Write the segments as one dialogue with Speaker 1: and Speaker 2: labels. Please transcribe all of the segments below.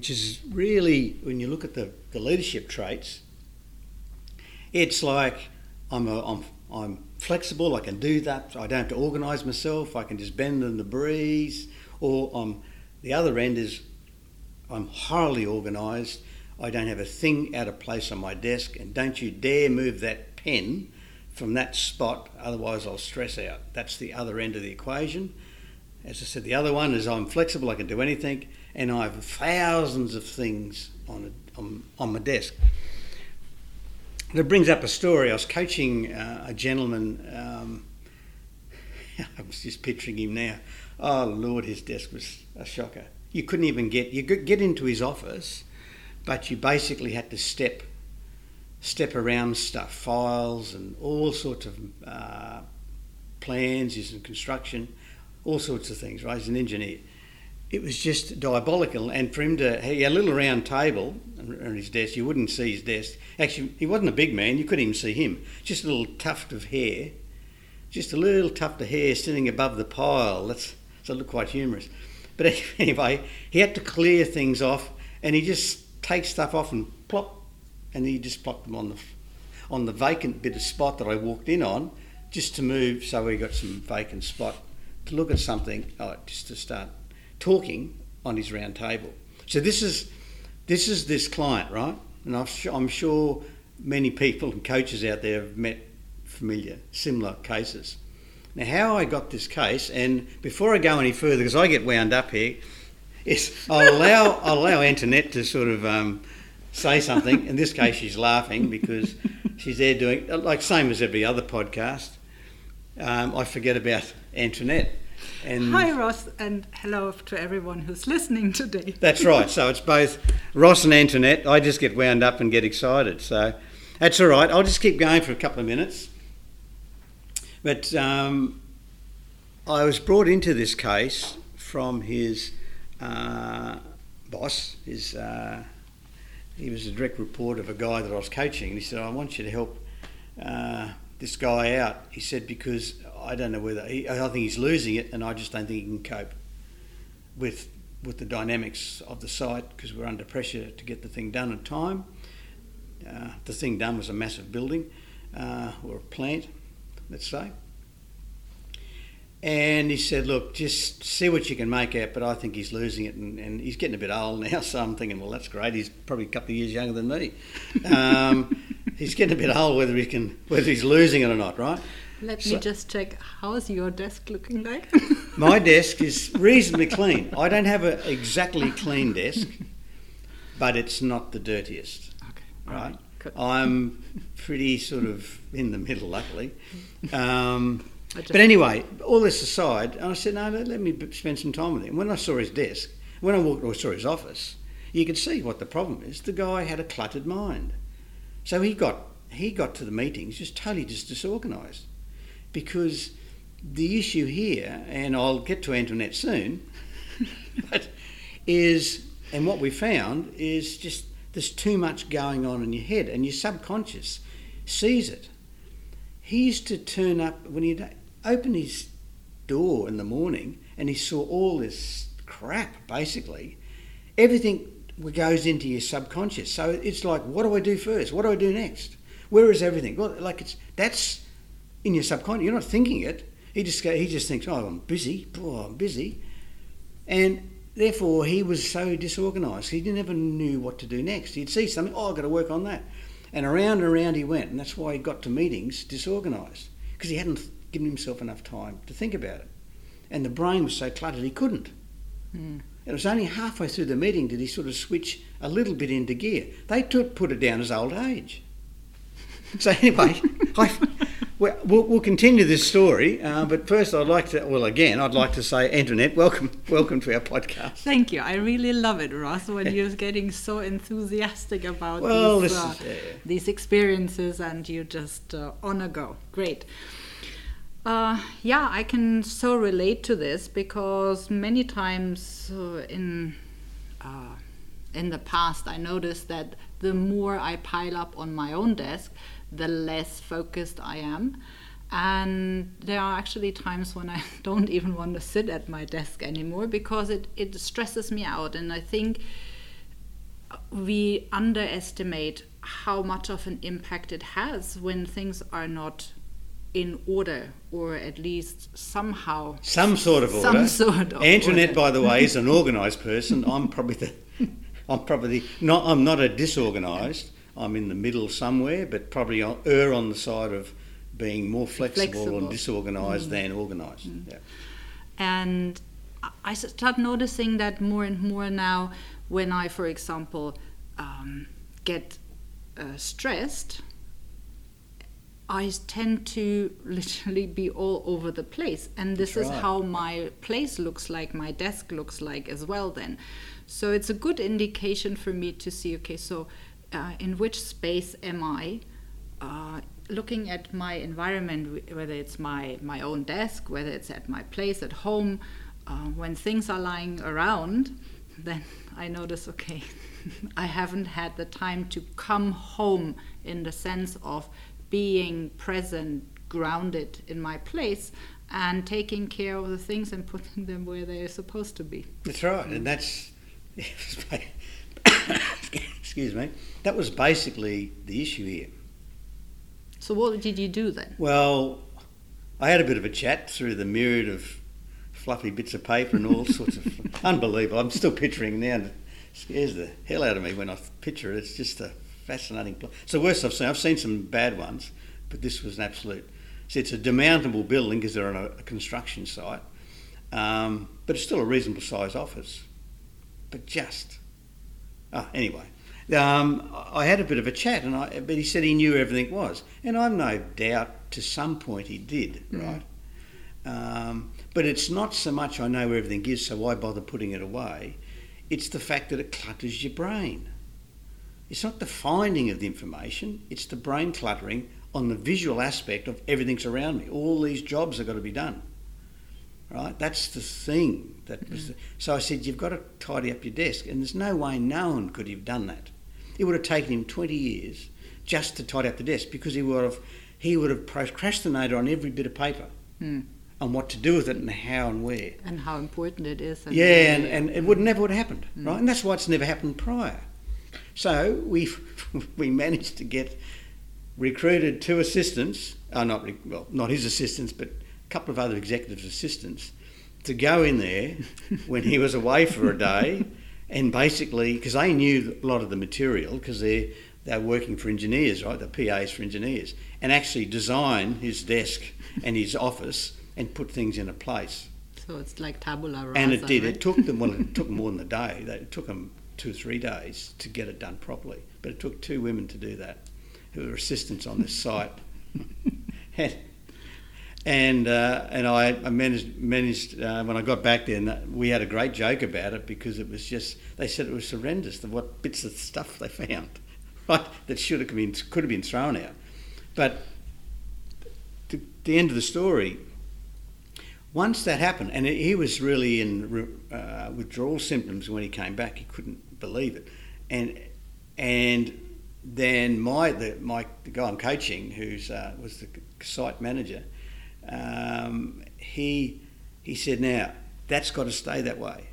Speaker 1: which is really, when you look at the, the leadership traits, it's like I'm, a, I'm, I'm flexible, I can do that, I don't have to organise myself, I can just bend in the breeze, or I'm, the other end is I'm highly organised, I don't have a thing out of place on my desk, and don't you dare move that pen from that spot, otherwise I'll stress out. That's the other end of the equation. As I said, the other one is I'm flexible, I can do anything, and I have thousands of things on, a, on, on my desk. That brings up a story. I was coaching uh, a gentleman, um, I was just picturing him now. Oh Lord, his desk was a shocker. You couldn't even get, you could get into his office, but you basically had to step step around stuff, files and all sorts of uh, plans, using construction, all sorts of things, right? He's an engineer. It was just diabolical. And for him to, he had a little round table on his desk, you wouldn't see his desk. Actually, he wasn't a big man, you couldn't even see him. Just a little tuft of hair, just a little tuft of hair sitting above the pile. That's, it looked quite humorous. But anyway, he had to clear things off and he just takes stuff off and plop, and he just plopped them on the on the vacant bit of spot that I walked in on, just to move so we got some vacant spot to look at something, oh, just to start talking on his round table. So this is this is this client, right? And I'm sure many people and coaches out there have met familiar similar cases. Now, how I got this case, and before I go any further, because I get wound up here, is I'll allow I'll allow Antoinette to sort of um, say something. In this case, she's laughing because she's there doing, like, same as every other podcast. Um, I forget about Antoinette.
Speaker 2: And Hi, Ross, and hello to everyone who's listening today.
Speaker 1: That's right. So it's both Ross and Antoinette. I just get wound up and get excited. So that's all right. I'll just keep going for a couple of minutes. But um, I was brought into this case from his uh, boss, his uh, he was a direct report of a guy that I was coaching, and he said, "I want you to help uh, this guy out." He said because I don't know whether he, I think he's losing it, and I just don't think he can cope with with the dynamics of the site because we're under pressure to get the thing done in time. Uh, the thing done was a massive building uh, or a plant, let's say. And he said, Look, just see what you can make out, but I think he's losing it. And, and he's getting a bit old now, so I'm thinking, Well, that's great. He's probably a couple of years younger than me. Um, he's getting a bit old, whether, he can, whether he's losing it or not, right?
Speaker 2: Let so, me just check. How's your desk looking like?
Speaker 1: my desk is reasonably clean. I don't have an exactly clean desk, but it's not the dirtiest. Okay. Right? right. I'm pretty sort of in the middle, luckily. Um, but anyway, all this aside, I said, no, let me spend some time with him. When I saw his desk, when I walked or saw his office, you could see what the problem is. The guy had a cluttered mind. So he got he got to the meetings just totally just disorganised. Because the issue here, and I'll get to Antoinette soon, but is and what we found is just there's too much going on in your head and your subconscious sees it. He used to turn up when he opened his door in the morning and he saw all this crap, basically. Everything goes into your subconscious. So it's like, what do I do first? What do I do next? Where is everything? Well, like it's that's in your subconscious. You're not thinking it. He just he just thinks, oh, I'm busy. Oh, I'm busy, and therefore he was so disorganised. He never knew what to do next. He'd see something. Oh, I've got to work on that, and around and around he went, and that's why he got to meetings disorganised because he hadn't given himself enough time to think about it. And the brain was so cluttered he couldn't. Mm. It was only halfway through the meeting did he sort of switch a little bit into gear. They took, put it down as old age. So anyway, I, we'll, we'll, continue this story, uh, but first I'd like to, well, again, I'd like to say, Antoinette, welcome, welcome to our podcast.
Speaker 2: Thank you. I really love it, Ross, when you're getting so enthusiastic about well, these, uh, is, yeah. these experiences and you just uh, on a go. Great. Uh, yeah, I can so relate to this because many times uh, in uh, in the past I noticed that the more I pile up on my own desk, the less focused I am, And there are actually times when I don't even want to sit at my desk anymore because it, it stresses me out. And I think we underestimate how much of an impact it has when things are not in order or at least somehow
Speaker 1: some sort of order.
Speaker 2: Some sort of
Speaker 1: Antoinette,
Speaker 2: order.
Speaker 1: by the way, is an organised person. I'm probably the I'm probably not I'm not a disorganised. I'm in the middle somewhere, but probably err on the side of being more flexible, flexible. and disorganised mm. than organised. Mm. Yeah.
Speaker 2: And I start noticing that more and more now when I, for example, um, get uh, stressed, I tend to literally be all over the place. And this That's is right. how my place looks like, my desk looks like as well, then. So it's a good indication for me to see okay, so uh, in which space am I? Uh, looking at my environment, whether it's my, my own desk, whether it's at my place at home, uh, when things are lying around, then I notice okay, I haven't had the time to come home in the sense of being present, grounded in my place, and taking care of the things and putting them where they're supposed to be.
Speaker 1: That's right, and that's excuse me. That was basically the issue here.
Speaker 2: So what did you do then?
Speaker 1: Well, I had a bit of a chat through the myriad of fluffy bits of paper and all sorts of unbelievable. I'm still picturing now. And it scares the hell out of me when I picture it. It's just a fascinating. place. it's the worst I've seen. I've seen some bad ones, but this was an absolute. See, it's a demountable building because they're on a, a construction site, um, but it's still a reasonable size office. But just, oh, anyway. Um, I had a bit of a chat, and I, but he said he knew everything was, and I've no doubt to some point he did, mm. right? Um, but it's not so much I know where everything is, so why bother putting it away? It's the fact that it clutters your brain. It's not the finding of the information, it's the brain cluttering on the visual aspect of everything's around me. All these jobs have got to be done. Right? That's the thing. That was the, so I said, You've got to tidy up your desk. And there's no way no one could have done that. It would have taken him 20 years just to tidy up the desk because he would have, he would have procrastinated on every bit of paper. Mm on what to do with it and how and where.
Speaker 2: And how important it is.
Speaker 1: And yeah, and, and it would never would have happened, mm. right? And that's why it's never happened prior. So we we managed to get recruited two assistants, uh, not well, not his assistants, but a couple of other executives' assistants, to go in there when he was away for a day, and basically because they knew a lot of the material because they they're working for engineers, right? The PAs for engineers, and actually design his desk and his office and put things in a place.
Speaker 2: So it's like tabula rasa.
Speaker 1: And it did.
Speaker 2: Right?
Speaker 1: It took them. Well, it took more than a day. It took them two or three days to get it done properly. But it took two women to do that, who were assistants on this site. and and, uh, and I, managed, managed uh, when I got back there, we had a great joke about it because it was just they said it was horrendous The, what bits of stuff they found, right? That should have been could have been thrown out. But the, the end of the story once that happened, and he was really in uh, withdrawal symptoms when he came back. He couldn't believe it, and and then my the my the guy I'm coaching, who's uh, was the site manager, um, he he said, "Now that's got to stay that way.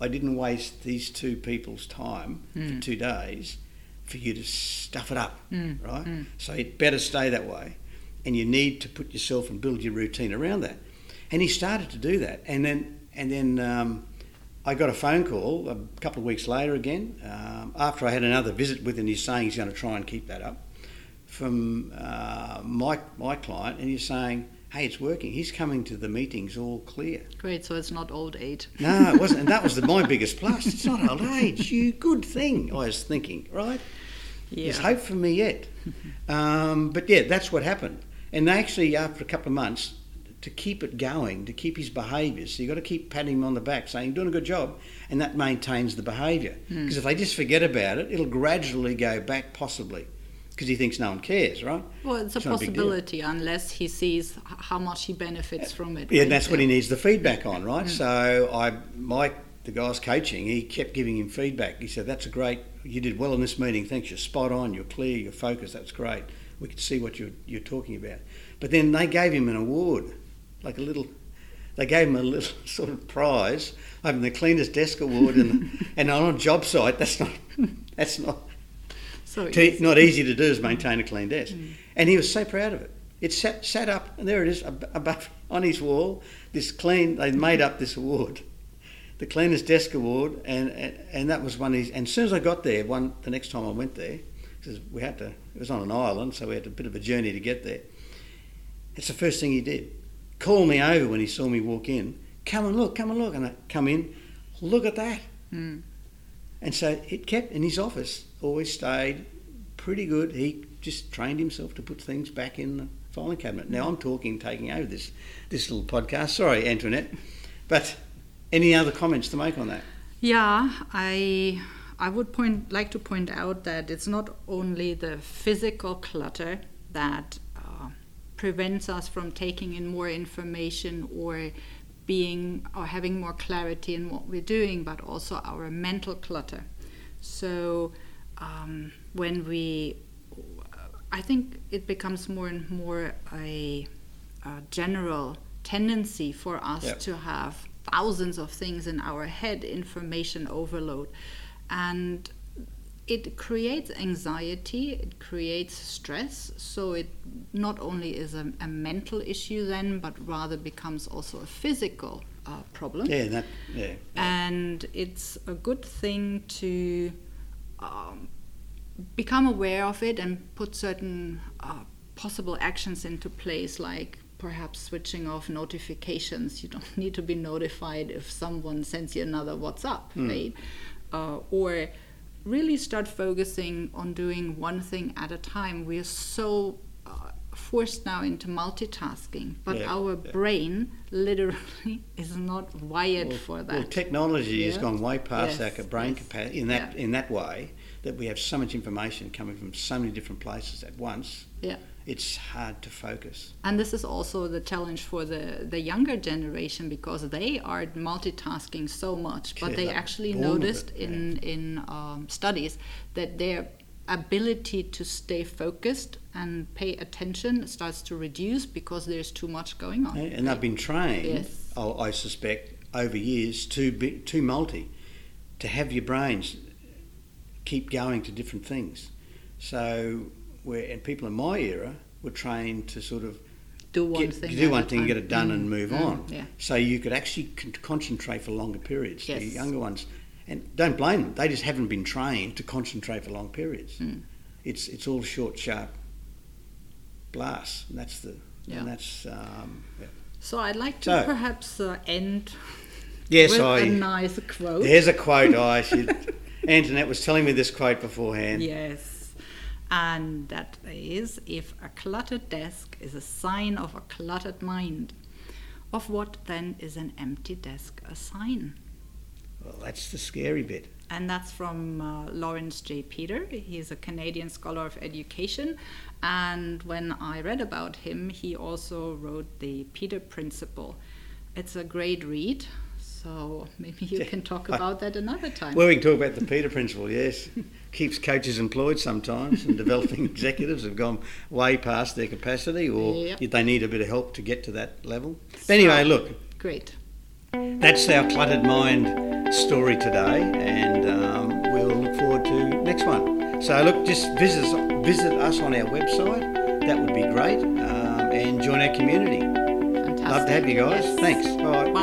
Speaker 1: I didn't waste these two people's time mm. for hmm. two days for you to stuff it up, mm. right? Mm. So it better stay that way, and you need to put yourself and build your routine around that." And he started to do that. And then, and then um, I got a phone call a couple of weeks later again, um, after I had another visit with him. He's saying he's going to try and keep that up from uh, my, my client, and he's saying, hey, it's working. He's coming to the meetings all clear.
Speaker 2: Great, so it's not old age.
Speaker 1: no, it wasn't. And that was the, my biggest plus. It's not old age. You good thing, I was thinking, right? Yeah. There's hope for me yet. Um, but yeah, that's what happened. And actually, after a couple of months, to keep it going, to keep his behaviour. So you've got to keep patting him on the back, saying, doing a good job, and that maintains the behaviour. Because hmm. mm. if they just forget about it, it'll gradually go back, possibly, because he thinks no one cares, right?
Speaker 2: Well, it's, it's a possibility a unless he sees how much he benefits from it.
Speaker 1: Yeah, right? that's what he needs the feedback on, right? Mm. So I, Mike, the guy's coaching, he kept giving him feedback. He said, "That's a great. You did well in this meeting. Thanks. You're spot on. You're clear. You're focused. That's great." we could see what you're, you're talking about. But then they gave him an award, like a little, they gave him a little sort of prize, having the cleanest desk award, and, and on a job site, that's not, that's not, so to, not easy to do is maintain a clean desk. Mm. And he was so proud of it. It sat, sat up, and there it is, above, on his wall, this clean, they made up this award the cleanest desk award, and, and, and that was one of his. And as soon as I got there, one the next time I went there, because we had to, it was on an island, so we had a bit of a journey to get there. It's the first thing he did. Call me over when he saw me walk in. Come and look, come and look. And I come in, look at that. Mm. And so it kept in his office, always stayed pretty good. He just trained himself to put things back in the filing cabinet. Now I'm talking, taking over this, this little podcast. Sorry, Antoinette. But any other comments to make on that?
Speaker 2: Yeah, I I would point like to point out that it's not only the physical clutter that prevents us from taking in more information or being or having more clarity in what we're doing, but also our mental clutter. So um, when we, I think it becomes more and more a, a general tendency for us yep. to have thousands of things in our head, information overload and it creates anxiety it creates stress so it not only is a, a mental issue then but rather becomes also a physical uh, problem.
Speaker 1: Yeah, that, yeah,
Speaker 2: and it's a good thing to um, become aware of it and put certain uh, possible actions into place like perhaps switching off notifications. You don't need to be notified if someone sends you another whatsapp mm. right? Uh, or really start focusing on doing one thing at a time. We are so uh, forced now into multitasking, but yeah, our yeah. brain literally is not wired
Speaker 1: well,
Speaker 2: for that.
Speaker 1: Well, technology yeah. has gone way past yes, our brain yes. capacity in that in that way that we have so much information coming from so many different places at once.
Speaker 2: Yeah
Speaker 1: it's hard to focus.
Speaker 2: And this is also the challenge for the, the younger generation because they are multitasking so much, but they actually noticed it, in, yeah. in um, studies that their ability to stay focused and pay attention starts to reduce because there's too much going on.
Speaker 1: And they've been trained, yes. I suspect, over years to be too multi, to have your brains keep going to different things. So where and people in my era were trained to sort of
Speaker 2: do one get, thing,
Speaker 1: do one thing, get it done, mm. and move mm. on. Yeah. So you could actually con- concentrate for longer periods. Yes. The younger ones, and don't blame them; they just haven't been trained to concentrate for long periods. Mm. It's it's all short, sharp blasts, and that's the yeah. and that's. Um, yeah.
Speaker 2: So I'd like to so, perhaps uh, end.
Speaker 1: Yes,
Speaker 2: with
Speaker 1: I.
Speaker 2: A nice quote.
Speaker 1: There's a quote. I should. Antoinette was telling me this quote beforehand.
Speaker 2: Yes and that is if a cluttered desk is a sign of a cluttered mind, of what then is an empty desk a sign?
Speaker 1: Well, that's the scary bit.
Speaker 2: And that's from uh, Laurence J. Peter. He's a Canadian scholar of education. And when I read about him, he also wrote the Peter Principle. It's a great read. So maybe you can talk about that another time.
Speaker 1: Well, we can talk about the Peter Principle, yes. keeps coaches employed sometimes, and developing executives have gone way past their capacity, or yep. they need a bit of help to get to that level. But anyway, look.
Speaker 2: Great.
Speaker 1: That's our cluttered mind story today, and um, we'll look forward to next one. So look, just visit us, visit us on our website. That would be great, um, and join our community.
Speaker 2: Fantastic.
Speaker 1: Love to have you guys.
Speaker 2: Yes.
Speaker 1: Thanks.
Speaker 2: Bye.